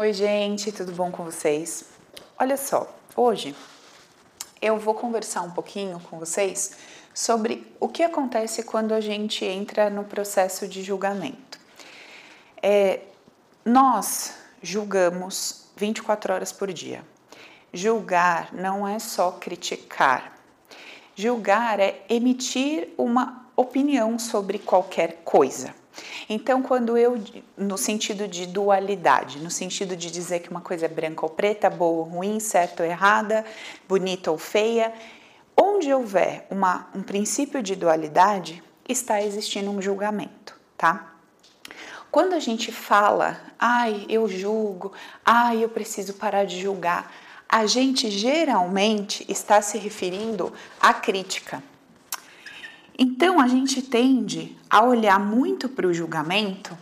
Oi, gente, tudo bom com vocês? Olha só, hoje eu vou conversar um pouquinho com vocês sobre o que acontece quando a gente entra no processo de julgamento. É, nós julgamos 24 horas por dia. Julgar não é só criticar. Julgar é emitir uma opinião sobre qualquer coisa. Então, quando eu, no sentido de dualidade, no sentido de dizer que uma coisa é branca ou preta, boa ou ruim, certa ou errada, bonita ou feia, onde houver uma, um princípio de dualidade, está existindo um julgamento, tá? Quando a gente fala, ai, eu julgo, ai, eu preciso parar de julgar, a gente geralmente está se referindo à crítica. Então a gente tende a olhar muito para o julgamento,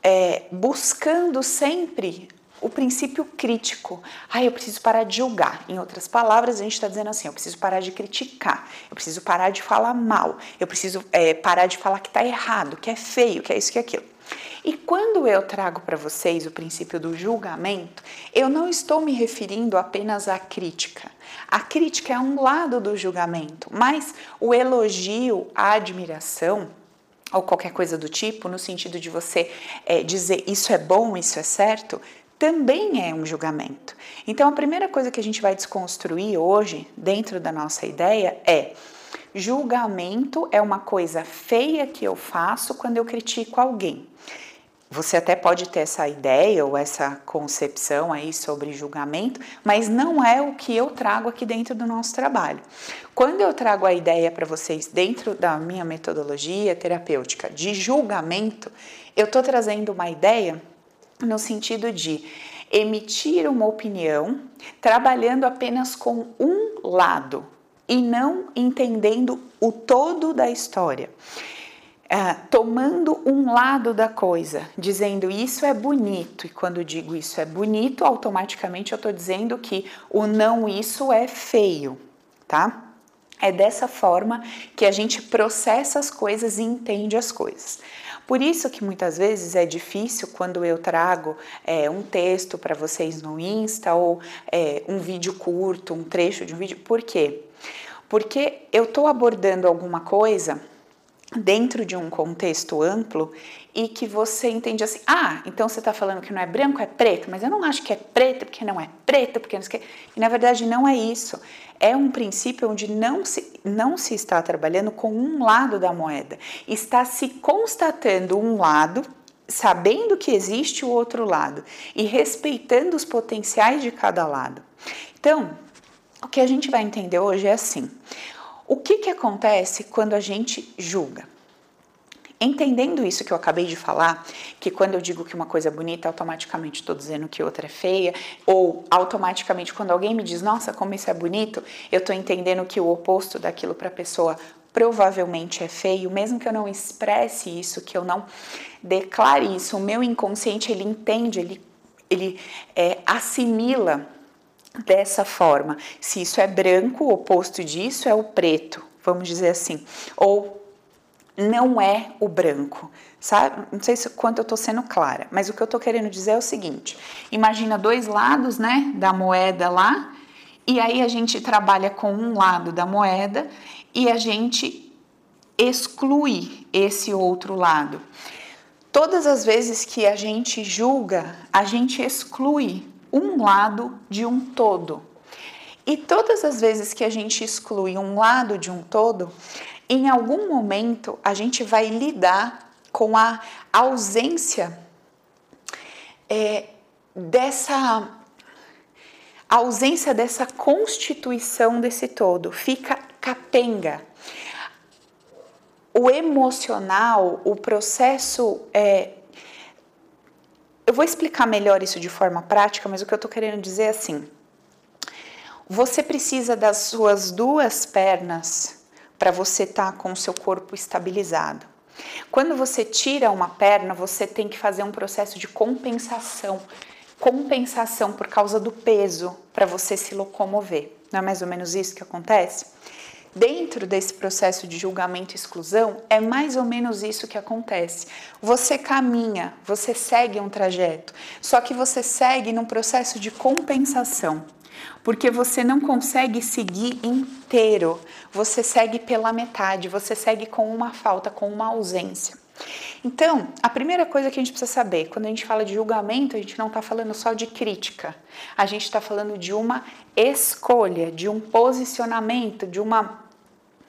é, buscando sempre o princípio crítico. Ah, eu preciso parar de julgar. Em outras palavras, a gente está dizendo assim: eu preciso parar de criticar, eu preciso parar de falar mal, eu preciso é, parar de falar que está errado, que é feio, que é isso, que é aquilo. E quando eu trago para vocês o princípio do julgamento, eu não estou me referindo apenas à crítica. A crítica é um lado do julgamento, mas o elogio, a admiração, ou qualquer coisa do tipo, no sentido de você é, dizer isso é bom, isso é certo, também é um julgamento. Então, a primeira coisa que a gente vai desconstruir hoje, dentro da nossa ideia, é julgamento é uma coisa feia que eu faço quando eu critico alguém. Você até pode ter essa ideia ou essa concepção aí sobre julgamento, mas não é o que eu trago aqui dentro do nosso trabalho. Quando eu trago a ideia para vocês dentro da minha metodologia terapêutica de julgamento, eu estou trazendo uma ideia no sentido de emitir uma opinião trabalhando apenas com um lado e não entendendo o todo da história é, tomando um lado da coisa, dizendo isso é bonito, e quando digo isso é bonito, automaticamente eu estou dizendo que o não isso é feio, tá? É dessa forma que a gente processa as coisas e entende as coisas. Por isso que muitas vezes é difícil quando eu trago é, um texto para vocês no Insta ou é, um vídeo curto, um trecho de um vídeo. Por quê? Porque eu estou abordando alguma coisa dentro de um contexto amplo e que você entende assim, ah, então você está falando que não é branco, é preto, mas eu não acho que é preto porque não é preto, porque não sei. E na verdade não é isso. É um princípio onde não se, não se está trabalhando com um lado da moeda, está se constatando um lado, sabendo que existe o outro lado e respeitando os potenciais de cada lado. Então, o que a gente vai entender hoje é assim: o que, que acontece quando a gente julga? Entendendo isso que eu acabei de falar, que quando eu digo que uma coisa é bonita, automaticamente estou dizendo que outra é feia, ou automaticamente quando alguém me diz, nossa, como isso é bonito, eu estou entendendo que o oposto daquilo para a pessoa provavelmente é feio, mesmo que eu não expresse isso, que eu não declare isso, o meu inconsciente ele entende, ele, ele é, assimila dessa forma. Se isso é branco, o oposto disso é o preto, vamos dizer assim. Ou não é o branco, sabe? Não sei se quanto eu tô sendo clara, mas o que eu tô querendo dizer é o seguinte: imagina dois lados, né, da moeda lá, e aí a gente trabalha com um lado da moeda e a gente exclui esse outro lado. Todas as vezes que a gente julga, a gente exclui um lado de um todo. E todas as vezes que a gente exclui um lado de um todo, em algum momento a gente vai lidar com a ausência é, dessa a ausência dessa constituição desse todo, fica capenga. O emocional, o processo é, eu vou explicar melhor isso de forma prática, mas o que eu estou querendo dizer é assim: você precisa das suas duas pernas para você estar tá com o seu corpo estabilizado. Quando você tira uma perna, você tem que fazer um processo de compensação compensação por causa do peso para você se locomover. Não é mais ou menos isso que acontece? Dentro desse processo de julgamento e exclusão, é mais ou menos isso que acontece. Você caminha, você segue um trajeto, só que você segue num processo de compensação. Porque você não consegue seguir inteiro, você segue pela metade, você segue com uma falta, com uma ausência. Então, a primeira coisa que a gente precisa saber, quando a gente fala de julgamento, a gente não está falando só de crítica, a gente está falando de uma escolha, de um posicionamento, de uma,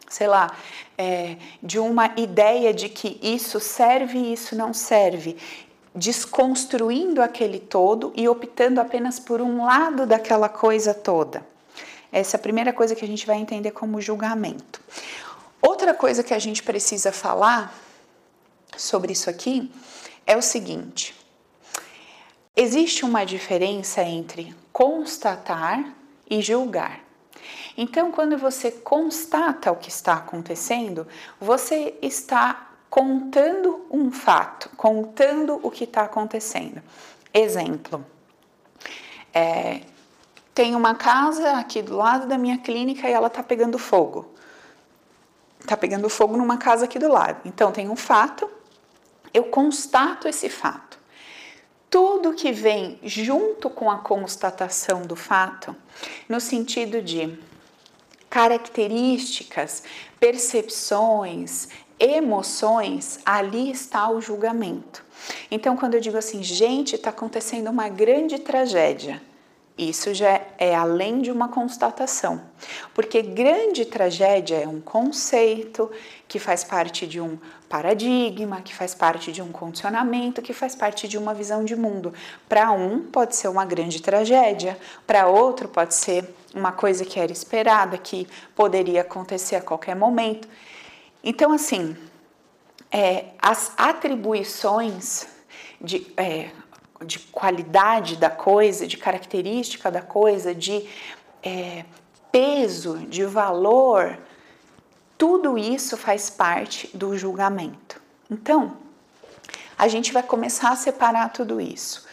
sei lá, é, de uma ideia de que isso serve e isso não serve, desconstruindo aquele todo e optando apenas por um lado daquela coisa toda. Essa é a primeira coisa que a gente vai entender como julgamento. Outra coisa que a gente precisa falar sobre isso aqui é o seguinte: existe uma diferença entre constatar e julgar. Então, quando você constata o que está acontecendo, você está contando um fato, contando o que está acontecendo. Exemplo: é, tem uma casa aqui do lado da minha clínica e ela está pegando fogo. Está pegando fogo numa casa aqui do lado. Então, tem um fato, eu constato esse fato. Tudo que vem junto com a constatação do fato, no sentido de características, percepções, emoções, ali está o julgamento. Então, quando eu digo assim, gente, está acontecendo uma grande tragédia, isso já é além de uma constatação, porque grande tragédia é um conceito que faz parte de um paradigma, que faz parte de um condicionamento, que faz parte de uma visão de mundo. Para um pode ser uma grande tragédia, para outro pode ser uma coisa que era esperada, que poderia acontecer a qualquer momento. Então, assim, é, as atribuições de, é, de qualidade da coisa, de característica da coisa, de é, peso, de valor, tudo isso faz parte do julgamento. Então, a gente vai começar a separar tudo isso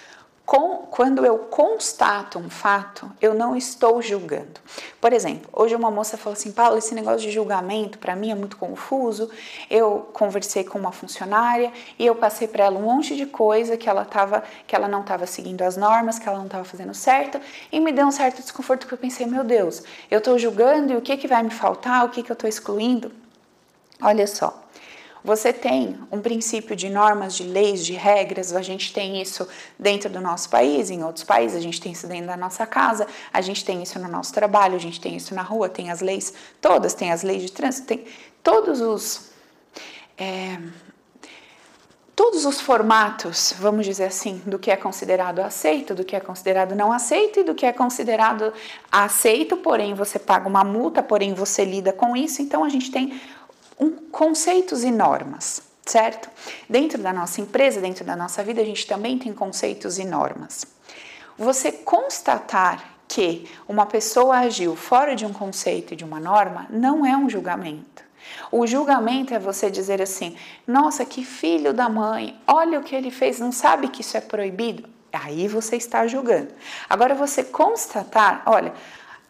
com, quando eu constato um fato, eu não estou julgando. Por exemplo, hoje uma moça falou assim: Paulo, esse negócio de julgamento para mim é muito confuso. Eu conversei com uma funcionária e eu passei para ela um monte de coisa que ela tava, que ela não estava seguindo as normas, que ela não estava fazendo certo, e me deu um certo desconforto que eu pensei: meu Deus, eu estou julgando e o que, que vai me faltar, o que, que eu estou excluindo? Olha só. Você tem um princípio de normas, de leis, de regras, a gente tem isso dentro do nosso país, em outros países, a gente tem isso dentro da nossa casa, a gente tem isso no nosso trabalho, a gente tem isso na rua, tem as leis todas, tem as leis de trânsito, tem todos os. É, todos os formatos, vamos dizer assim, do que é considerado aceito, do que é considerado não aceito e do que é considerado aceito, porém você paga uma multa, porém você lida com isso. Então a gente tem um, conceitos e normas, certo? Dentro da nossa empresa, dentro da nossa vida, a gente também tem conceitos e normas. Você constatar que uma pessoa agiu fora de um conceito e de uma norma não é um julgamento. O julgamento é você dizer assim: nossa, que filho da mãe, olha o que ele fez, não sabe que isso é proibido? Aí você está julgando. Agora, você constatar: olha,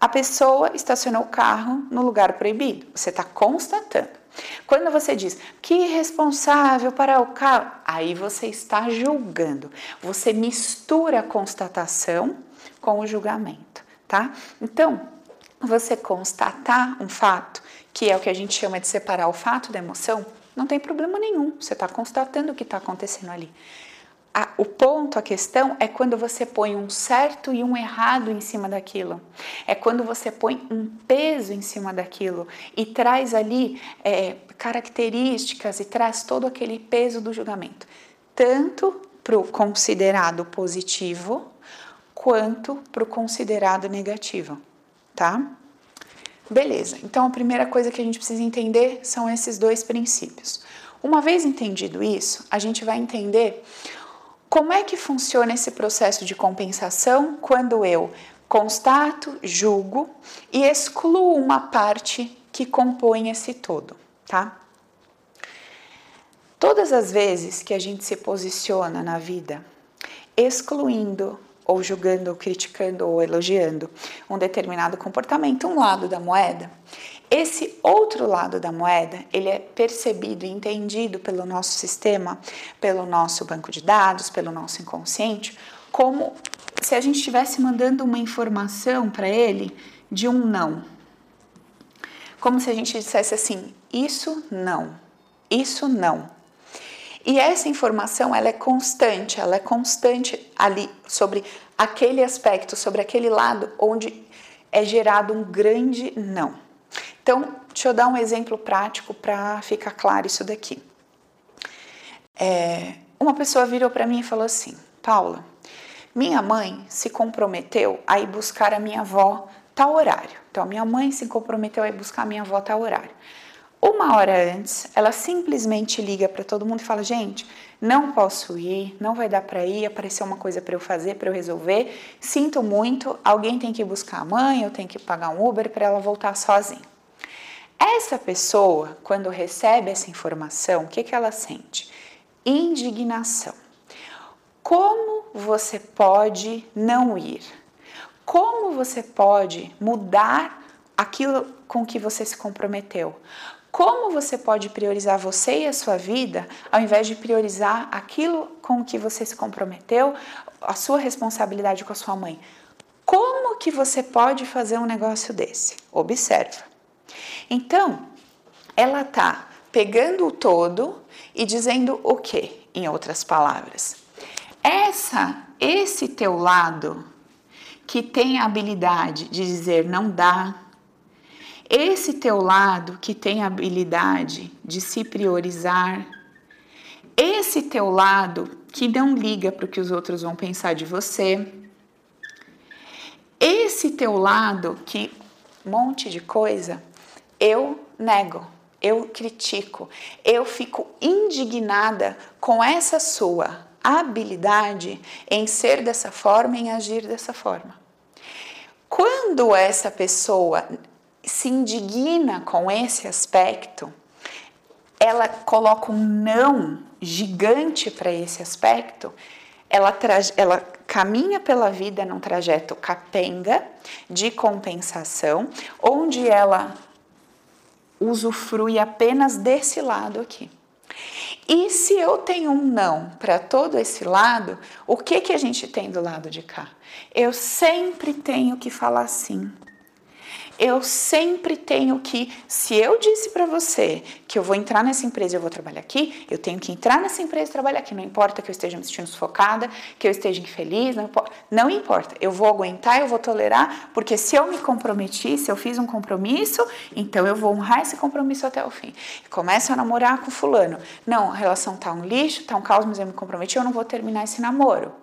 a pessoa estacionou o carro no lugar proibido, você está constatando. Quando você diz que irresponsável para o carro, aí você está julgando. Você mistura a constatação com o julgamento, tá? Então, você constatar um fato, que é o que a gente chama de separar o fato da emoção, não tem problema nenhum. Você está constatando o que está acontecendo ali. A, o ponto, a questão é quando você põe um certo e um errado em cima daquilo. É quando você põe um peso em cima daquilo e traz ali é, características e traz todo aquele peso do julgamento, tanto para o considerado positivo quanto para o considerado negativo, tá? Beleza, então a primeira coisa que a gente precisa entender são esses dois princípios. Uma vez entendido isso, a gente vai entender como é que funciona esse processo de compensação quando eu constato, julgo e excluo uma parte que compõe esse todo, tá? Todas as vezes que a gente se posiciona na vida excluindo ou julgando, ou criticando ou elogiando um determinado comportamento, um lado da moeda, Esse outro lado da moeda, ele é percebido e entendido pelo nosso sistema, pelo nosso banco de dados, pelo nosso inconsciente, como se a gente estivesse mandando uma informação para ele de um não. Como se a gente dissesse assim: isso não, isso não. E essa informação ela é constante, ela é constante ali sobre aquele aspecto, sobre aquele lado onde é gerado um grande não. Então, deixa eu dar um exemplo prático para ficar claro isso daqui. É, uma pessoa virou para mim e falou assim: Paula, minha mãe se comprometeu a ir buscar a minha avó tal horário. Então, minha mãe se comprometeu a ir buscar a minha avó tal horário. Uma hora antes, ela simplesmente liga para todo mundo e fala: gente, não posso ir, não vai dar para ir, apareceu uma coisa para eu fazer, para eu resolver. Sinto muito, alguém tem que buscar a mãe, eu tenho que pagar um Uber para ela voltar sozinha. Essa pessoa, quando recebe essa informação, o que, que ela sente? Indignação. Como você pode não ir? Como você pode mudar aquilo com que você se comprometeu? Como você pode priorizar você e a sua vida ao invés de priorizar aquilo com que você se comprometeu, a sua responsabilidade com a sua mãe? Como que você pode fazer um negócio desse? Observa. Então, ela tá pegando o todo e dizendo o quê? Em outras palavras, essa, esse teu lado que tem a habilidade de dizer não dá, esse teu lado que tem a habilidade de se priorizar, esse teu lado que não liga para o que os outros vão pensar de você, esse teu lado que monte de coisa eu nego, eu critico, eu fico indignada com essa sua habilidade em ser dessa forma, em agir dessa forma. Quando essa pessoa se indigna com esse aspecto, ela coloca um não gigante para esse aspecto, ela, ela caminha pela vida num trajeto capenga de compensação, onde ela usufrui apenas desse lado aqui. E se eu tenho um não para todo esse lado, o que que a gente tem do lado de cá? Eu sempre tenho que falar sim eu sempre tenho que, se eu disse para você que eu vou entrar nessa empresa e eu vou trabalhar aqui, eu tenho que entrar nessa empresa e trabalhar aqui. Não importa que eu esteja me sentindo sufocada, que eu esteja infeliz, não importa. Não importa. Eu vou aguentar, eu vou tolerar, porque se eu me comprometi, se eu fiz um compromisso, então eu vou honrar esse compromisso até o fim. Começo a namorar com fulano. Não, a relação tá um lixo, tá um caos, mas eu me comprometi, eu não vou terminar esse namoro.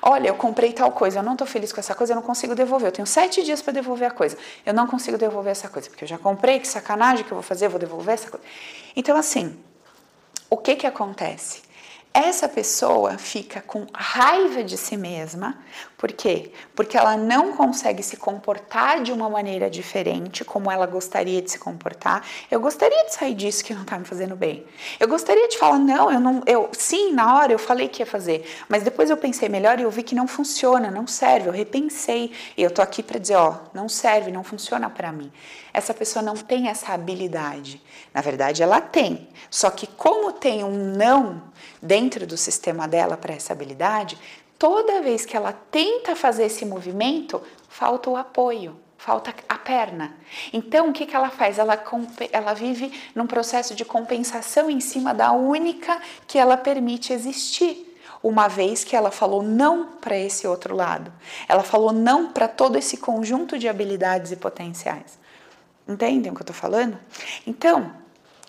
Olha, eu comprei tal coisa, eu não estou feliz com essa coisa, eu não consigo devolver. Eu tenho sete dias para devolver a coisa. Eu não consigo devolver essa coisa, porque eu já comprei, que sacanagem que eu vou fazer, eu vou devolver essa coisa. Então, assim, o que que acontece? Essa pessoa fica com raiva de si mesma, por quê? Porque ela não consegue se comportar de uma maneira diferente como ela gostaria de se comportar. Eu gostaria de sair disso que não está me fazendo bem. Eu gostaria de falar não, eu não, eu sim, na hora eu falei que ia fazer, mas depois eu pensei melhor e eu vi que não funciona, não serve. Eu repensei e eu tô aqui para dizer, ó, não serve, não funciona para mim. Essa pessoa não tem essa habilidade. Na verdade, ela tem. Só que como tem um não dentro do sistema dela para essa habilidade, toda vez que ela tenta fazer esse movimento, falta o apoio, falta a perna. Então, o que, que ela faz? Ela, ela vive num processo de compensação em cima da única que ela permite existir uma vez que ela falou não para esse outro lado. Ela falou não para todo esse conjunto de habilidades e potenciais. Entendem o que eu estou falando? Então,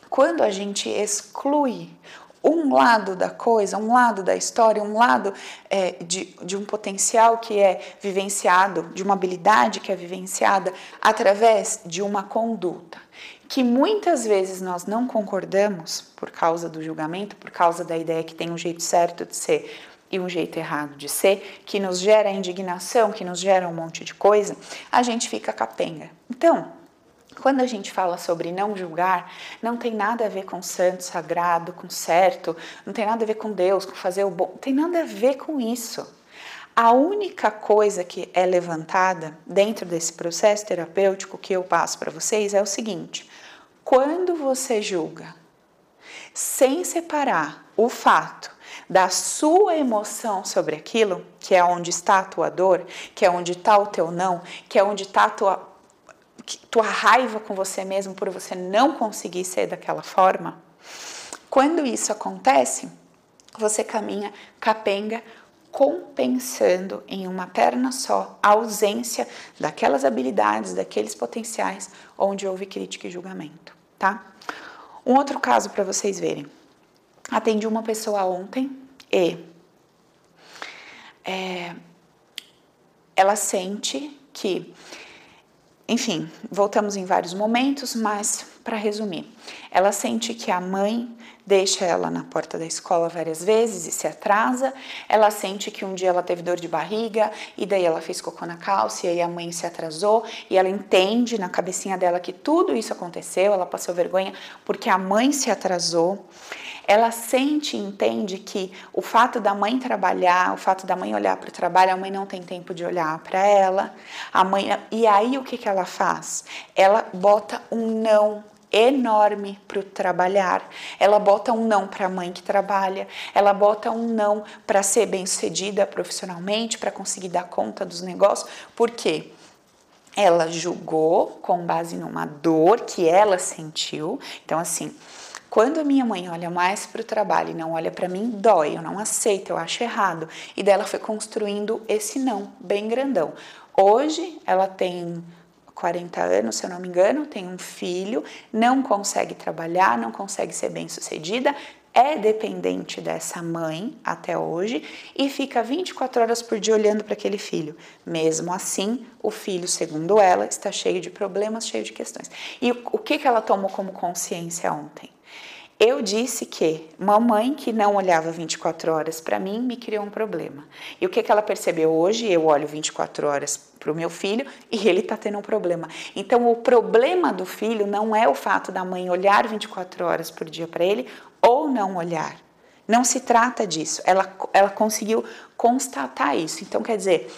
quando a gente exclui um lado da coisa, um lado da história, um lado é, de, de um potencial que é vivenciado, de uma habilidade que é vivenciada através de uma conduta que muitas vezes nós não concordamos por causa do julgamento, por causa da ideia que tem um jeito certo de ser e um jeito errado de ser, que nos gera indignação, que nos gera um monte de coisa, a gente fica capenga. Então, quando a gente fala sobre não julgar, não tem nada a ver com santo, sagrado, com certo, não tem nada a ver com Deus, com fazer o bom, não tem nada a ver com isso. A única coisa que é levantada dentro desse processo terapêutico que eu passo para vocês é o seguinte: quando você julga, sem separar o fato da sua emoção sobre aquilo, que é onde está a tua dor, que é onde está o teu não, que é onde está a tua, tua raiva com você mesmo por você não conseguir ser daquela forma, quando isso acontece, você caminha capenga compensando em uma perna só a ausência daquelas habilidades, daqueles potenciais onde houve crítica e julgamento, tá? Um outro caso para vocês verem. Atendi uma pessoa ontem e é, ela sente que, enfim, voltamos em vários momentos, mas para resumir, ela sente que a mãe deixa ela na porta da escola várias vezes e se atrasa. Ela sente que um dia ela teve dor de barriga e daí ela fez cocô na calça e aí a mãe se atrasou e ela entende na cabecinha dela que tudo isso aconteceu, ela passou vergonha porque a mãe se atrasou. Ela sente e entende que o fato da mãe trabalhar, o fato da mãe olhar para o trabalho, a mãe não tem tempo de olhar para ela. A mãe e aí o que que ela faz? Ela bota um não enorme para o trabalhar. Ela bota um não para a mãe que trabalha, ela bota um não para ser bem-sucedida profissionalmente, para conseguir dar conta dos negócios. Por quê? Ela julgou com base numa dor que ela sentiu. Então, assim, quando a minha mãe olha mais para o trabalho e não olha para mim, dói, eu não aceito, eu acho errado. E dela foi construindo esse não, bem grandão. Hoje ela tem 40 anos, se eu não me engano, tem um filho, não consegue trabalhar, não consegue ser bem-sucedida, é dependente dessa mãe até hoje e fica 24 horas por dia olhando para aquele filho. Mesmo assim, o filho, segundo ela, está cheio de problemas, cheio de questões. E o que, que ela tomou como consciência ontem? Eu disse que mamãe que não olhava 24 horas para mim me criou um problema. E o que, que ela percebeu hoje? Eu olho 24 horas para o meu filho e ele está tendo um problema. Então, o problema do filho não é o fato da mãe olhar 24 horas por dia para ele ou não olhar. Não se trata disso. Ela, ela conseguiu constatar isso. Então, quer dizer,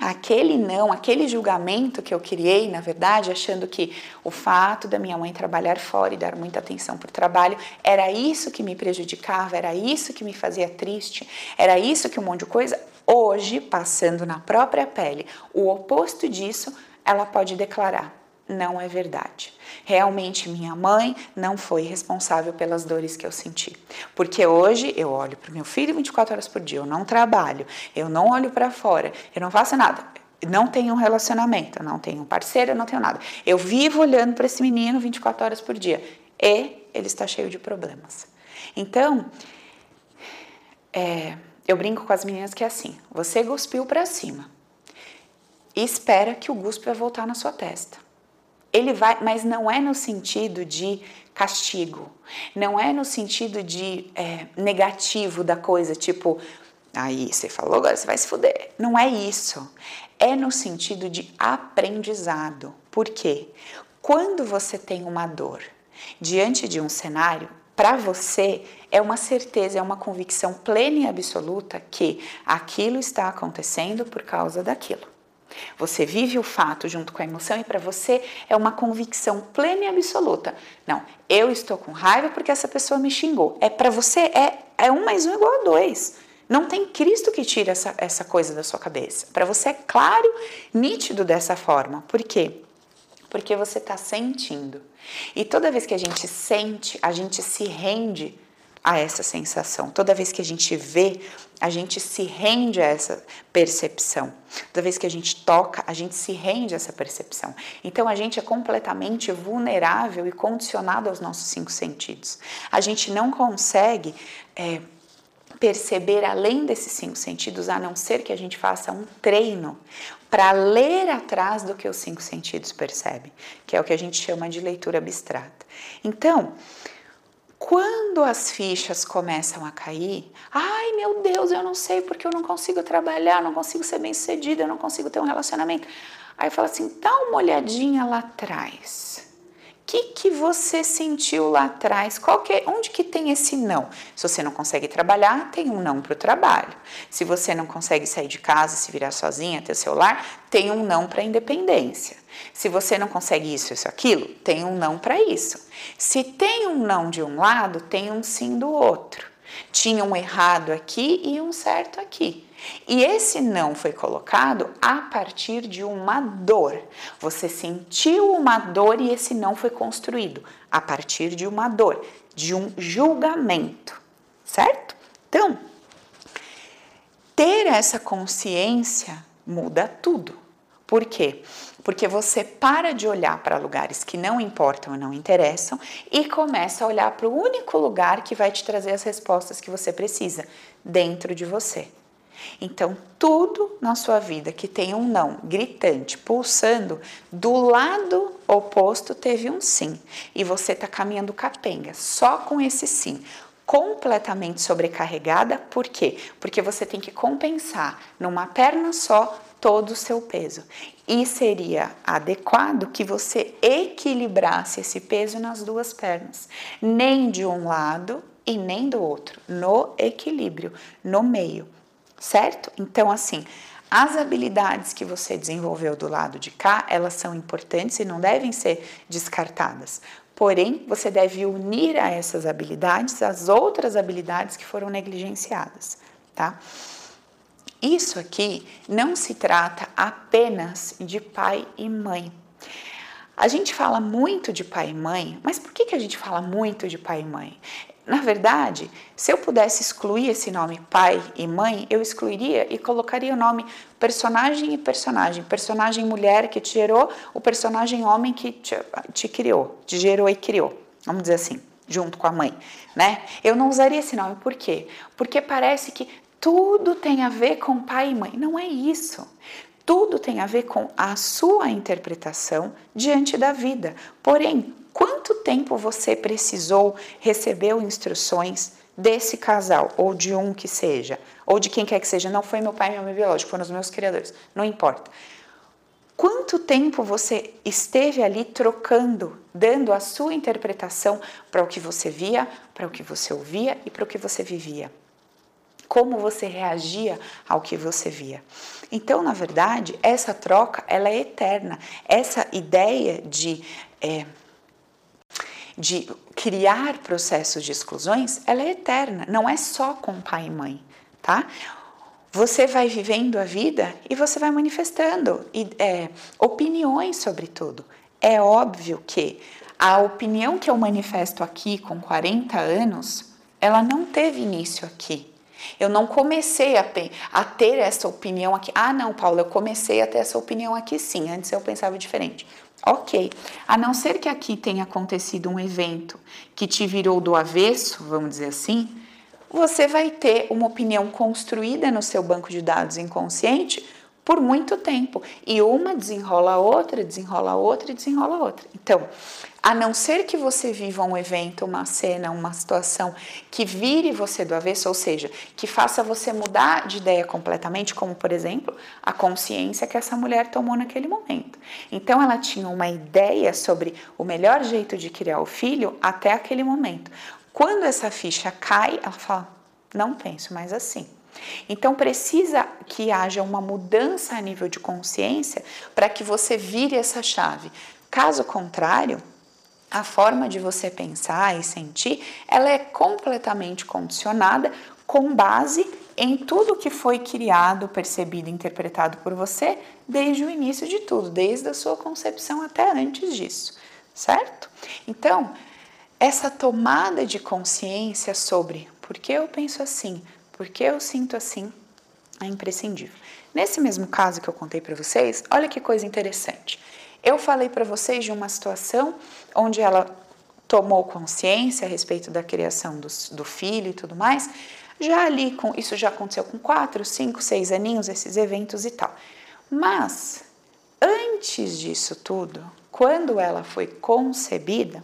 aquele não, aquele julgamento que eu criei, na verdade, achando que o fato da minha mãe trabalhar fora e dar muita atenção para o trabalho era isso que me prejudicava, era isso que me fazia triste, era isso que um monte de coisa. Hoje, passando na própria pele, o oposto disso, ela pode declarar: não é verdade. Realmente minha mãe não foi responsável pelas dores que eu senti. Porque hoje eu olho para o meu filho 24 horas por dia, eu não trabalho, eu não olho para fora, eu não faço nada. Não tenho um relacionamento, não tenho um parceiro, não tenho nada. Eu vivo olhando para esse menino 24 horas por dia e ele está cheio de problemas. Então, é, eu brinco com as meninas que é assim: você cuspiu para cima e espera que o guspe vai voltar na sua testa ele vai, mas não é no sentido de castigo, não é no sentido de é, negativo da coisa, tipo, aí você falou, agora você vai se fuder. Não é isso. É no sentido de aprendizado. Por quê? Quando você tem uma dor diante de um cenário, para você é uma certeza, é uma convicção plena e absoluta que aquilo está acontecendo por causa daquilo. Você vive o fato junto com a emoção e para você é uma convicção plena e absoluta. Não, eu estou com raiva porque essa pessoa me xingou. É para você é, é um mais um igual a dois. Não tem Cristo que tire essa, essa coisa da sua cabeça. Para você é claro, nítido dessa forma. Por quê? Porque você está sentindo. E toda vez que a gente sente, a gente se rende a essa sensação. Toda vez que a gente vê, a gente se rende a essa percepção. Toda vez que a gente toca, a gente se rende a essa percepção. Então a gente é completamente vulnerável e condicionado aos nossos cinco sentidos. A gente não consegue é, perceber além desses cinco sentidos, a não ser que a gente faça um treino para ler atrás do que os cinco sentidos percebem, que é o que a gente chama de leitura abstrata. Então, quando as fichas começam a cair, ai meu Deus, eu não sei porque eu não consigo trabalhar, não consigo ser bem sucedida, eu não consigo ter um relacionamento. Aí fala assim: dá uma olhadinha lá atrás. O que, que você sentiu lá atrás? Qual que é, onde que tem esse não? Se você não consegue trabalhar, tem um não para o trabalho. Se você não consegue sair de casa, se virar sozinha, ter lar, tem um não para a independência. Se você não consegue isso, isso, aquilo, tem um não para isso. Se tem um não de um lado, tem um sim do outro. Tinha um errado aqui e um certo aqui. E esse não foi colocado a partir de uma dor. Você sentiu uma dor e esse não foi construído a partir de uma dor, de um julgamento, certo? Então, ter essa consciência muda tudo. Por quê? Porque você para de olhar para lugares que não importam e não interessam e começa a olhar para o único lugar que vai te trazer as respostas que você precisa dentro de você. Então, tudo na sua vida que tem um não gritante, pulsando, do lado oposto teve um sim. E você está caminhando capenga, só com esse sim completamente sobrecarregada, por quê? Porque você tem que compensar numa perna só todo o seu peso. E seria adequado que você equilibrasse esse peso nas duas pernas, nem de um lado e nem do outro, no equilíbrio, no meio certo? Então, assim, as habilidades que você desenvolveu do lado de cá, elas são importantes e não devem ser descartadas. Porém, você deve unir a essas habilidades as outras habilidades que foram negligenciadas, tá? Isso aqui não se trata apenas de pai e mãe. A gente fala muito de pai e mãe, mas por que, que a gente fala muito de pai e mãe? Na verdade, se eu pudesse excluir esse nome pai e mãe, eu excluiria e colocaria o nome personagem e personagem. Personagem mulher que te gerou, o personagem homem que te, te criou, te gerou e criou. Vamos dizer assim, junto com a mãe, né? Eu não usaria esse nome, por quê? Porque parece que tudo tem a ver com pai e mãe. Não é isso. Tudo tem a ver com a sua interpretação diante da vida. Porém, quanto tempo você precisou, recebeu instruções desse casal, ou de um que seja, ou de quem quer que seja, não foi meu pai e minha mãe biológico, foram os meus criadores, não importa. Quanto tempo você esteve ali trocando, dando a sua interpretação para o que você via, para o que você ouvia e para o que você vivia? Como você reagia ao que você via? Então, na verdade, essa troca ela é eterna. Essa ideia de é, de criar processos de exclusões, ela é eterna, não é só com pai e mãe, tá? Você vai vivendo a vida e você vai manifestando é, opiniões sobre tudo. É óbvio que a opinião que eu manifesto aqui com 40 anos, ela não teve início aqui. Eu não comecei a, a, ter essa opinião aqui. Ah, não, Paula, eu comecei a ter essa opinião aqui sim. Antes eu pensava diferente. Ok, a não ser que aqui tenha acontecido um evento que te virou do avesso, vamos dizer assim, você vai ter uma opinião construída no seu banco de dados inconsciente por muito tempo. E uma desenrola a outra, desenrola a outra e desenrola a outra. Então, a não ser que você viva um evento, uma cena, uma situação que vire você do avesso, ou seja, que faça você mudar de ideia completamente, como por exemplo, a consciência que essa mulher tomou naquele momento. Então ela tinha uma ideia sobre o melhor jeito de criar o filho até aquele momento. Quando essa ficha cai, ela fala: "Não penso mais assim". Então precisa que haja uma mudança a nível de consciência para que você vire essa chave. Caso contrário, a forma de você pensar e sentir, ela é completamente condicionada com base em tudo que foi criado, percebido, interpretado por você desde o início de tudo, desde a sua concepção até antes disso, certo? Então, essa tomada de consciência sobre por que eu penso assim, por que eu sinto assim, é imprescindível. Nesse mesmo caso que eu contei para vocês, olha que coisa interessante. Eu falei para vocês de uma situação onde ela tomou consciência a respeito da criação do, do filho e tudo mais. Já ali, com, isso já aconteceu com quatro, cinco, seis aninhos, esses eventos e tal. Mas, antes disso tudo, quando ela foi concebida,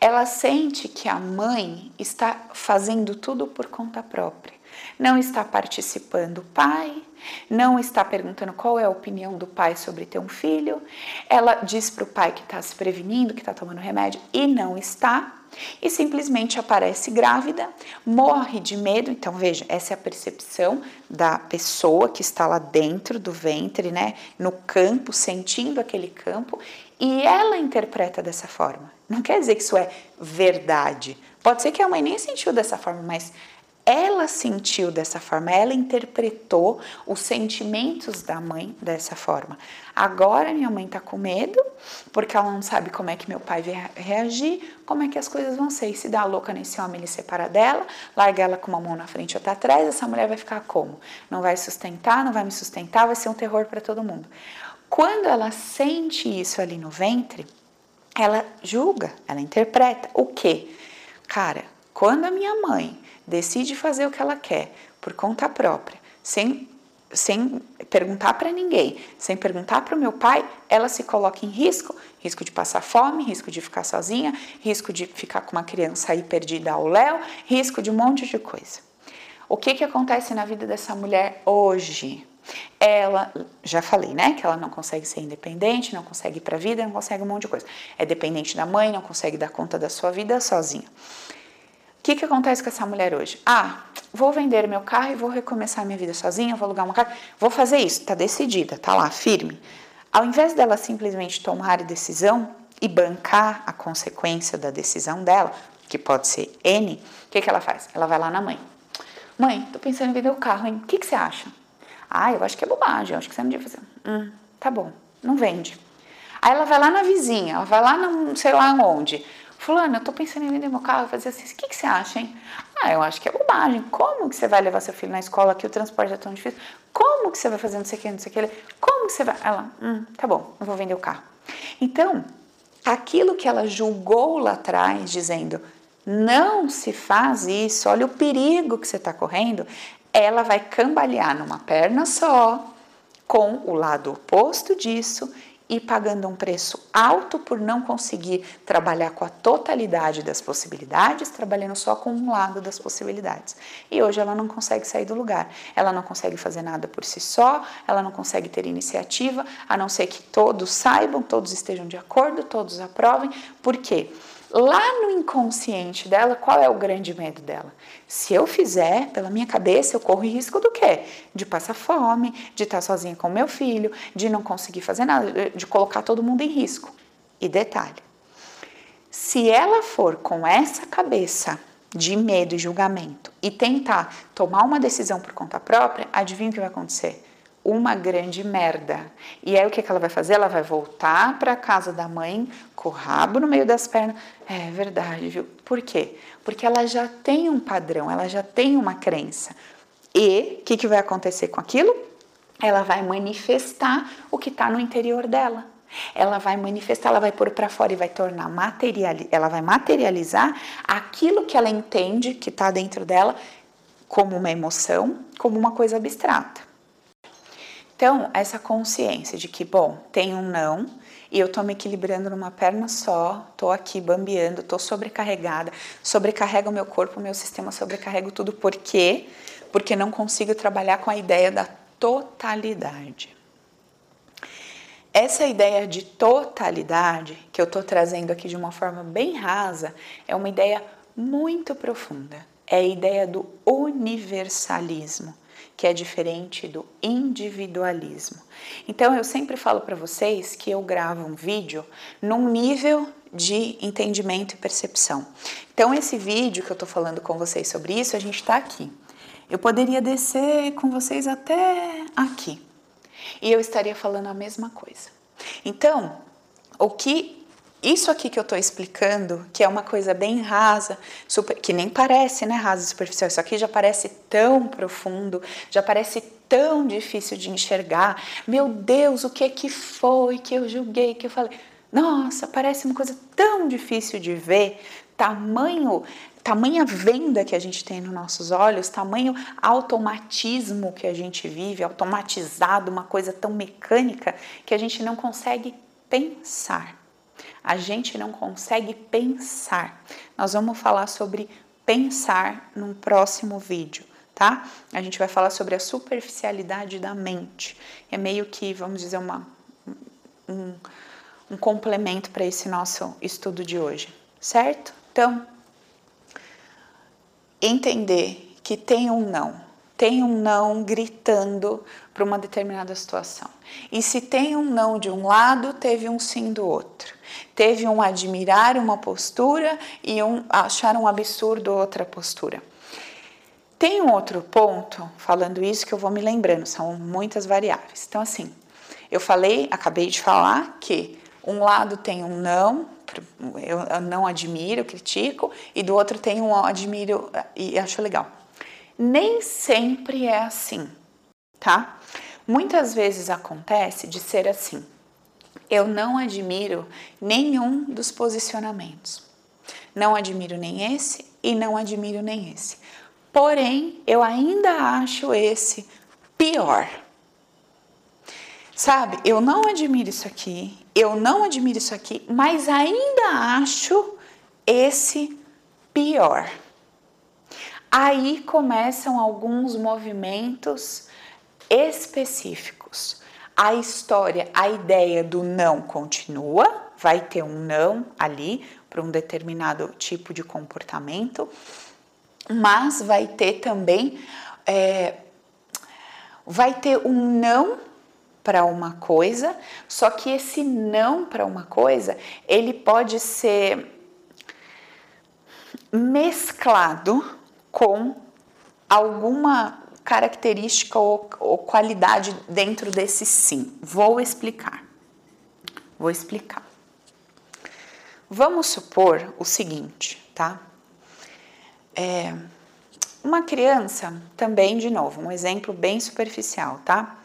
ela sente que a mãe está fazendo tudo por conta própria. Não está participando o pai, não está perguntando qual é a opinião do pai sobre ter um filho. Ela diz para o pai que está se prevenindo, que está tomando remédio e não está. E simplesmente aparece grávida, morre de medo. Então, veja, essa é a percepção da pessoa que está lá dentro do ventre, né? No campo, sentindo aquele campo, e ela interpreta dessa forma. Não quer dizer que isso é verdade. Pode ser que a mãe nem sentiu dessa forma, mas ela sentiu dessa forma, ela interpretou os sentimentos da mãe dessa forma. Agora minha mãe tá com medo, porque ela não sabe como é que meu pai vai reagir, como é que as coisas vão ser. E se dá louca nesse homem, ele separa dela, larga ela com uma mão na frente e outra atrás, essa mulher vai ficar como? Não vai sustentar, não vai me sustentar, vai ser um terror para todo mundo. Quando ela sente isso ali no ventre, ela julga, ela interpreta o quê? Cara, quando a minha mãe decide fazer o que ela quer por conta própria, sem, sem perguntar para ninguém, sem perguntar para o meu pai, ela se coloca em risco risco de passar fome, risco de ficar sozinha, risco de ficar com uma criança aí perdida ao léu, risco de um monte de coisa. O que, que acontece na vida dessa mulher hoje? Ela, já falei, né, que ela não consegue ser independente, não consegue ir para a vida, não consegue um monte de coisa. É dependente da mãe, não consegue dar conta da sua vida sozinha que, que acontece com essa mulher hoje? Ah, vou vender meu carro e vou recomeçar minha vida sozinha, vou alugar uma casa, vou fazer isso, tá decidida, tá lá, firme. Ao invés dela simplesmente tomar a decisão e bancar a consequência da decisão dela, que pode ser N, o que, que ela faz? Ela vai lá na mãe. Mãe, tô pensando em vender o carro, hein? O que, que você acha? Ah, eu acho que é bobagem, eu acho que você não devia fazer. Hum, tá bom, não vende. Aí ela vai lá na vizinha, ela vai lá, não sei lá onde. Fulano, eu tô pensando em vender meu carro, fazer assim, o que, que você acha, hein? Ah, eu acho que é bobagem. Como que você vai levar seu filho na escola que o transporte é tão difícil? Como que você vai fazer não sei o que, não sei o que? Como que você vai? Ela, hum, tá bom, eu vou vender o carro. Então, aquilo que ela julgou lá atrás, dizendo, não se faz isso, olha o perigo que você está correndo, ela vai cambalear numa perna só, com o lado oposto disso e pagando um preço alto por não conseguir trabalhar com a totalidade das possibilidades, trabalhando só com um lado das possibilidades. E hoje ela não consegue sair do lugar, ela não consegue fazer nada por si só, ela não consegue ter iniciativa, a não ser que todos saibam, todos estejam de acordo, todos aprovem. Por quê? Lá no inconsciente dela, qual é o grande medo dela? Se eu fizer, pela minha cabeça, eu corro risco do quê? De passar fome, de estar sozinha com meu filho, de não conseguir fazer nada, de colocar todo mundo em risco. E detalhe: se ela for com essa cabeça de medo e julgamento e tentar tomar uma decisão por conta própria, adivinha o que vai acontecer? Uma grande merda. E aí o que, que ela vai fazer? Ela vai voltar para a casa da mãe com o rabo no meio das pernas. É verdade, viu? Por quê? Porque ela já tem um padrão, ela já tem uma crença. E o que, que vai acontecer com aquilo? Ela vai manifestar o que está no interior dela. Ela vai manifestar, ela vai pôr para fora e vai tornar material, ela vai materializar aquilo que ela entende que está dentro dela como uma emoção, como uma coisa abstrata. Então, essa consciência de que, bom, tem um não e eu tô me equilibrando numa perna só, tô aqui bambeando, tô sobrecarregada, sobrecarrega o meu corpo, o meu sistema sobrecarrega tudo. Por quê? Porque não consigo trabalhar com a ideia da totalidade. Essa ideia de totalidade que eu estou trazendo aqui de uma forma bem rasa é uma ideia muito profunda. É a ideia do universalismo que é diferente do individualismo. Então eu sempre falo para vocês que eu gravo um vídeo num nível de entendimento e percepção. Então esse vídeo que eu estou falando com vocês sobre isso, a gente está aqui. Eu poderia descer com vocês até aqui e eu estaria falando a mesma coisa. Então, o que isso aqui que eu estou explicando, que é uma coisa bem rasa, super, que nem parece, né, rasa superficial, isso aqui já parece tão profundo, já parece tão difícil de enxergar. Meu Deus, o que é que foi que eu julguei, que eu falei? Nossa, parece uma coisa tão difícil de ver, tamanho, tamanha venda que a gente tem nos nossos olhos, tamanho automatismo que a gente vive, automatizado, uma coisa tão mecânica que a gente não consegue pensar a gente não consegue pensar. Nós vamos falar sobre pensar num próximo vídeo, tá? A gente vai falar sobre a superficialidade da mente. É meio que, vamos dizer, uma, um, um complemento para esse nosso estudo de hoje, certo? Então, entender que tem um não, tem um não gritando para uma determinada situação. E se tem um não de um lado, teve um sim do outro. Teve um admirar uma postura e um achar um absurdo outra postura. Tem um outro ponto, falando isso, que eu vou me lembrando, são muitas variáveis. Então, assim, eu falei, acabei de falar que um lado tem um não, eu não admiro, critico, e do outro tem um admiro e acho legal. Nem sempre é assim, tá? Muitas vezes acontece de ser assim. Eu não admiro nenhum dos posicionamentos. Não admiro nem esse e não admiro nem esse. Porém, eu ainda acho esse pior. Sabe, eu não admiro isso aqui, eu não admiro isso aqui, mas ainda acho esse pior. Aí começam alguns movimentos específicos. A história, a ideia do não continua, vai ter um não ali para um determinado tipo de comportamento, mas vai ter também, é, vai ter um não para uma coisa, só que esse não para uma coisa, ele pode ser mesclado com alguma característica ou, ou qualidade dentro desse sim. Vou explicar. Vou explicar. Vamos supor o seguinte, tá? É, uma criança, também, de novo, um exemplo bem superficial, tá?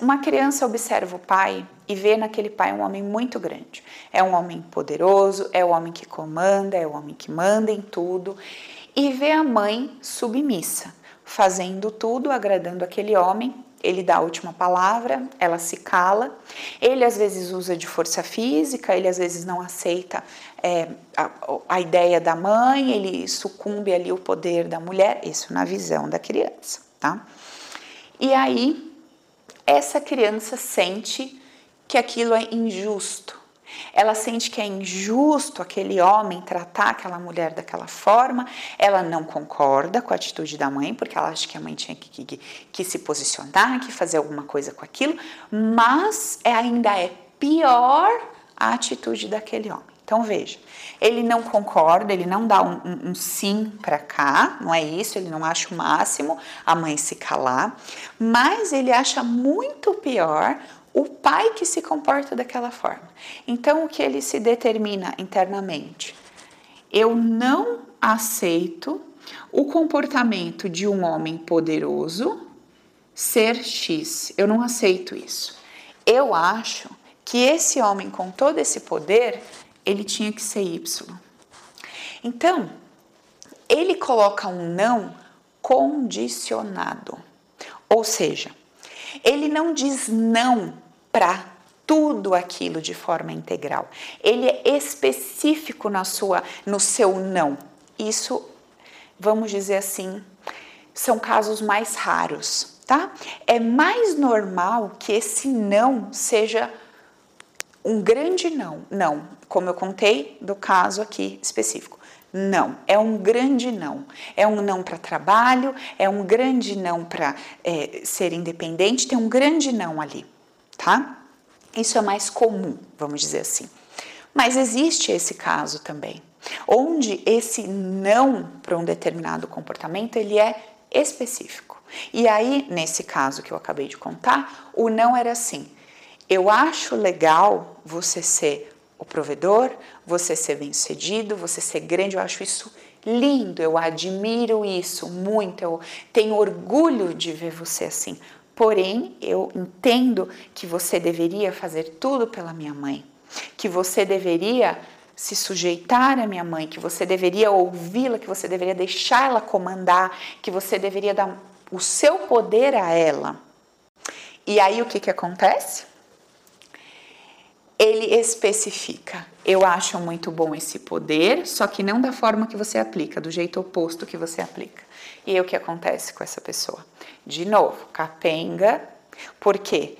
Uma criança observa o pai e vê naquele pai um homem muito grande. É um homem poderoso, é o homem que comanda, é o homem que manda em tudo. E vê a mãe submissa, fazendo tudo, agradando aquele homem. Ele dá a última palavra, ela se cala. Ele às vezes usa de força física, ele às vezes não aceita é, a, a ideia da mãe, ele sucumbe ali o poder da mulher, isso na visão da criança, tá? E aí essa criança sente que aquilo é injusto. Ela sente que é injusto aquele homem tratar aquela mulher daquela forma. Ela não concorda com a atitude da mãe, porque ela acha que a mãe tinha que, que, que se posicionar, que fazer alguma coisa com aquilo, mas é, ainda é pior a atitude daquele homem. Então veja, ele não concorda, ele não dá um, um, um sim para cá, não é isso, ele não acha o máximo a mãe se calar, mas ele acha muito pior o pai que se comporta daquela forma. Então o que ele se determina internamente? Eu não aceito o comportamento de um homem poderoso ser X. Eu não aceito isso. Eu acho que esse homem com todo esse poder ele tinha que ser Y. Então, ele coloca um não condicionado. Ou seja, ele não diz não para tudo aquilo de forma integral. Ele é específico na sua no seu não. Isso, vamos dizer assim, são casos mais raros, tá? É mais normal que esse não seja um grande não. Não, como eu contei do caso aqui específico. Não, é um grande não. É um não para trabalho, é um grande não para é, ser independente, tem um grande não ali, tá? Isso é mais comum, vamos dizer assim. Mas existe esse caso também, onde esse não para um determinado comportamento ele é específico. E aí, nesse caso que eu acabei de contar, o não era assim: eu acho legal você ser o provedor, você ser bem-sucedido, você ser grande, eu acho isso lindo, eu admiro isso muito, eu tenho orgulho de ver você assim. Porém, eu entendo que você deveria fazer tudo pela minha mãe, que você deveria se sujeitar à minha mãe, que você deveria ouvi-la, que você deveria deixá-la comandar, que você deveria dar o seu poder a ela. E aí o que, que acontece? ele especifica. Eu acho muito bom esse poder, só que não da forma que você aplica, do jeito oposto que você aplica. E aí o que acontece com essa pessoa? De novo, capenga. Por quê?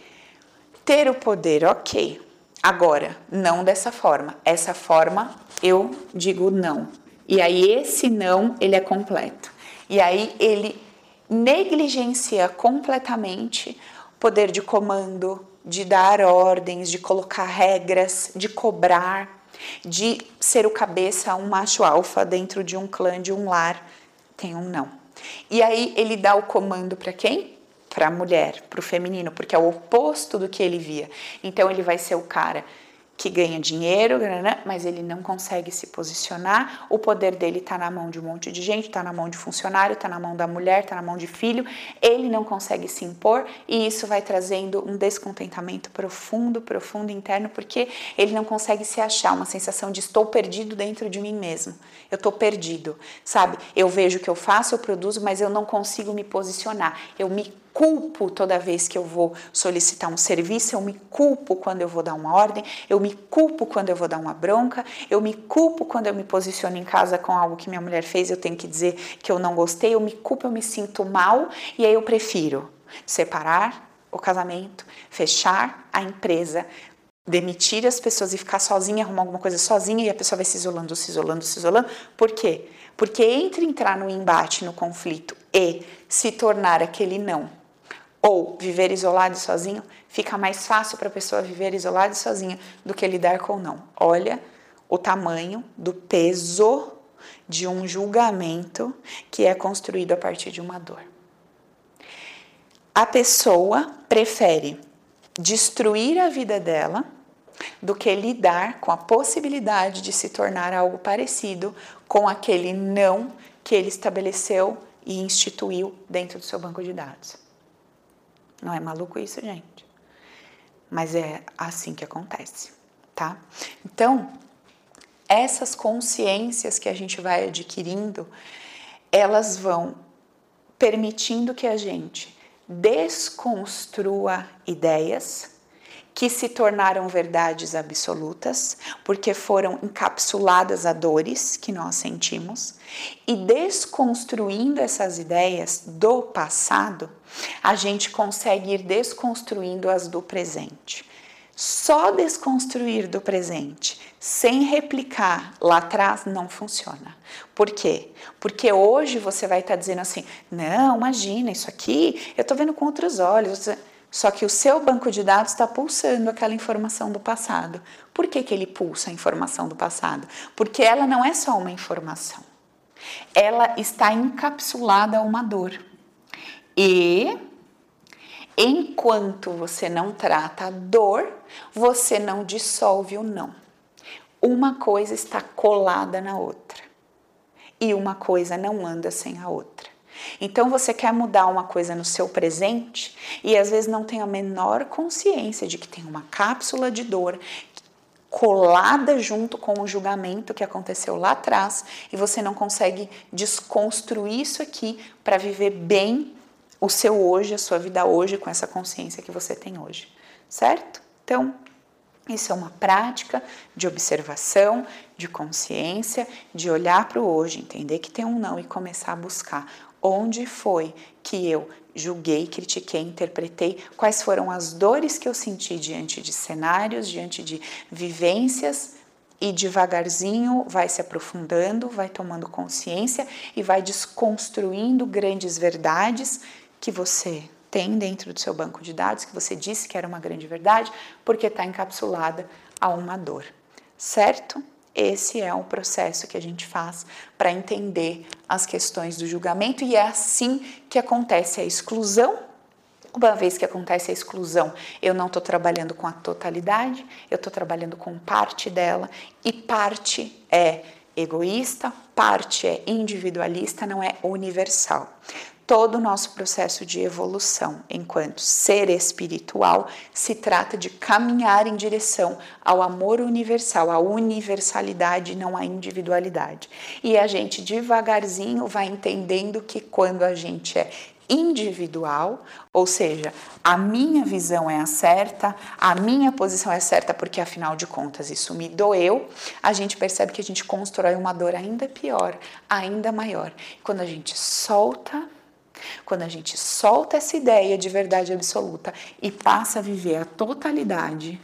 Ter o poder, ok. Agora, não dessa forma. Essa forma eu digo não. E aí esse não, ele é completo. E aí ele negligencia completamente poder de comando, de dar ordens, de colocar regras, de cobrar, de ser o cabeça, um macho alfa dentro de um clã, de um lar. Tem um não. E aí ele dá o comando para quem? Para a mulher, para o feminino, porque é o oposto do que ele via. Então ele vai ser o cara que ganha dinheiro, mas ele não consegue se posicionar. O poder dele está na mão de um monte de gente, está na mão de funcionário, está na mão da mulher, está na mão de filho. Ele não consegue se impor e isso vai trazendo um descontentamento profundo, profundo interno, porque ele não consegue se achar, uma sensação de estou perdido dentro de mim mesmo. Eu estou perdido, sabe? Eu vejo o que eu faço, eu produzo, mas eu não consigo me posicionar. Eu me culpo toda vez que eu vou solicitar um serviço, eu me culpo quando eu vou dar uma ordem, eu me culpo quando eu vou dar uma bronca, eu me culpo quando eu me posiciono em casa com algo que minha mulher fez, eu tenho que dizer que eu não gostei, eu me culpo, eu me sinto mal e aí eu prefiro separar o casamento, fechar a empresa, demitir as pessoas e ficar sozinha, arrumar alguma coisa sozinha e a pessoa vai se isolando, se isolando, se isolando. Por quê? Porque entre entrar no embate, no conflito e se tornar aquele não ou viver isolado e sozinho, fica mais fácil para a pessoa viver isolada e sozinha do que lidar com não. Olha o tamanho do peso de um julgamento que é construído a partir de uma dor. A pessoa prefere destruir a vida dela do que lidar com a possibilidade de se tornar algo parecido com aquele não que ele estabeleceu e instituiu dentro do seu banco de dados. Não é maluco isso, gente? Mas é assim que acontece, tá? Então, essas consciências que a gente vai adquirindo, elas vão permitindo que a gente desconstrua ideias que se tornaram verdades absolutas, porque foram encapsuladas a dores que nós sentimos, e desconstruindo essas ideias do passado, a gente consegue ir desconstruindo as do presente. Só desconstruir do presente sem replicar lá atrás não funciona. Por quê? Porque hoje você vai estar dizendo assim: não, imagina, isso aqui eu estou vendo com outros olhos. Só que o seu banco de dados está pulsando aquela informação do passado. Por que, que ele pulsa a informação do passado? Porque ela não é só uma informação. Ela está encapsulada a uma dor. E enquanto você não trata a dor, você não dissolve o não. Uma coisa está colada na outra. E uma coisa não anda sem a outra. Então você quer mudar uma coisa no seu presente e às vezes não tem a menor consciência de que tem uma cápsula de dor colada junto com o julgamento que aconteceu lá atrás e você não consegue desconstruir isso aqui para viver bem o seu hoje, a sua vida hoje com essa consciência que você tem hoje, certo? Então, isso é uma prática de observação, de consciência, de olhar para o hoje, entender que tem um não e começar a buscar onde foi que eu julguei, critiquei, interpretei, quais foram as dores que eu senti diante de cenários, diante de vivências? E devagarzinho vai se aprofundando, vai tomando consciência e vai desconstruindo grandes verdades que você tem dentro do seu banco de dados, que você disse que era uma grande verdade, porque está encapsulada a uma dor, certo? Esse é o processo que a gente faz para entender as questões do julgamento e é assim que acontece a exclusão. Uma vez que acontece a exclusão, eu não estou trabalhando com a totalidade, eu estou trabalhando com parte dela e parte é egoísta, parte é individualista, não é universal todo o nosso processo de evolução enquanto ser espiritual se trata de caminhar em direção ao amor universal, à universalidade, não à individualidade. E a gente devagarzinho vai entendendo que quando a gente é individual, ou seja, a minha visão é a certa, a minha posição é certa porque afinal de contas isso me doeu, a gente percebe que a gente constrói uma dor ainda pior, ainda maior. Quando a gente solta, quando a gente solta essa ideia de verdade absoluta e passa a viver a totalidade,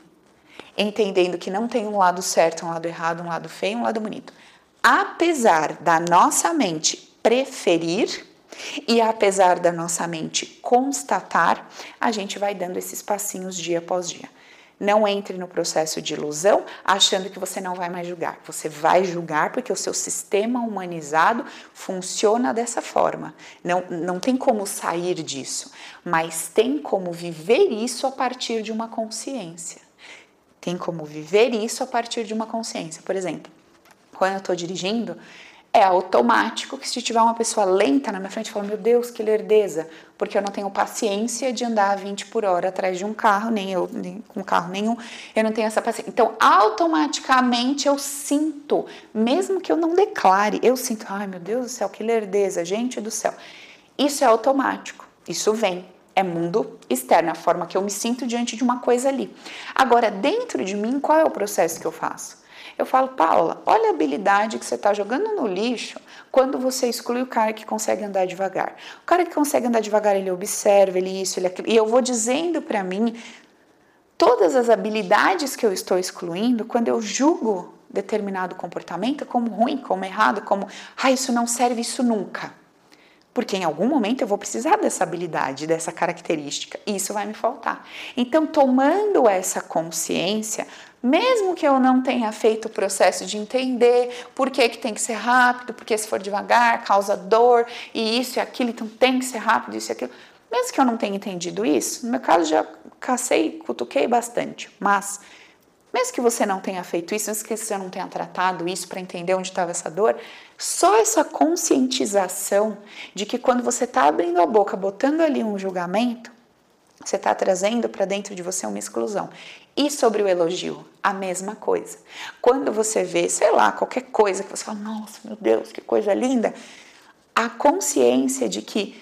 entendendo que não tem um lado certo, um lado errado, um lado feio, um lado bonito. Apesar da nossa mente preferir, e apesar da nossa mente constatar, a gente vai dando esses passinhos dia após dia. Não entre no processo de ilusão achando que você não vai mais julgar. Você vai julgar porque o seu sistema humanizado funciona dessa forma. Não, não tem como sair disso, mas tem como viver isso a partir de uma consciência. Tem como viver isso a partir de uma consciência. Por exemplo, quando eu estou dirigindo, é automático que se tiver uma pessoa lenta na minha frente, eu falo, meu Deus, que lerdeza, porque eu não tenho paciência de andar a 20 por hora atrás de um carro, nem eu, nem com carro nenhum, eu não tenho essa paciência. Então, automaticamente eu sinto, mesmo que eu não declare, eu sinto, ai meu Deus do céu, que lerdeza, gente do céu. Isso é automático, isso vem, é mundo externo, a forma que eu me sinto diante de uma coisa ali. Agora, dentro de mim, qual é o processo que eu faço? Eu falo, Paula, olha a habilidade que você está jogando no lixo quando você exclui o cara que consegue andar devagar. O cara que consegue andar devagar, ele observa, ele isso, ele aquilo. E eu vou dizendo para mim todas as habilidades que eu estou excluindo quando eu julgo determinado comportamento como ruim, como errado, como, ah, isso não serve, isso nunca. Porque em algum momento eu vou precisar dessa habilidade, dessa característica, e isso vai me faltar. Então, tomando essa consciência, mesmo que eu não tenha feito o processo de entender por que, que tem que ser rápido, porque se for devagar causa dor e isso e aquilo, então tem que ser rápido, isso e aquilo. Mesmo que eu não tenha entendido isso, no meu caso já cacei, cutuquei bastante, mas mesmo que você não tenha feito isso, mesmo que você não tenha tratado isso para entender onde estava essa dor, só essa conscientização de que quando você está abrindo a boca, botando ali um julgamento, você está trazendo para dentro de você uma exclusão. E sobre o elogio, a mesma coisa. Quando você vê, sei lá, qualquer coisa que você fala, nossa, meu Deus, que coisa linda, a consciência de que,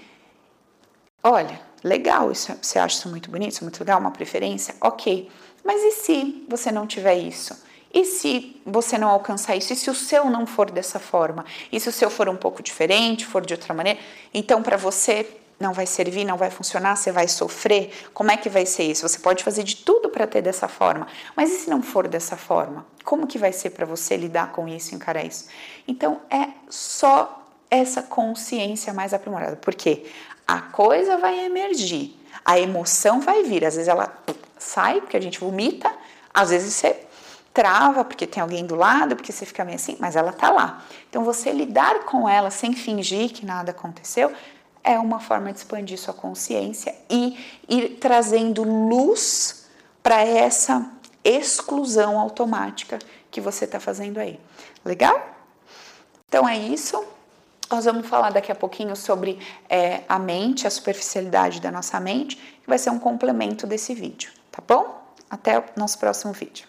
olha, legal, isso, você acha isso muito bonito, isso é muito legal, uma preferência, ok. Mas e se você não tiver isso? E se você não alcançar isso? E se o seu não for dessa forma? E se o seu for um pouco diferente, for de outra maneira? Então, para você, não vai servir, não vai funcionar, você vai sofrer. Como é que vai ser isso? Você pode fazer de tudo para ter dessa forma, mas e se não for dessa forma? Como que vai ser para você lidar com isso, encarar isso? Então é só essa consciência mais aprimorada, porque a coisa vai emergir, a emoção vai vir, às vezes ela sai porque a gente vomita, às vezes você trava porque tem alguém do lado, porque você fica meio assim, mas ela tá lá. Então você lidar com ela sem fingir que nada aconteceu é uma forma de expandir sua consciência e ir trazendo luz para essa exclusão automática que você está fazendo aí. Legal? Então é isso. Nós vamos falar daqui a pouquinho sobre é, a mente, a superficialidade da nossa mente, que vai ser um complemento desse vídeo, tá bom? Até o nosso próximo vídeo.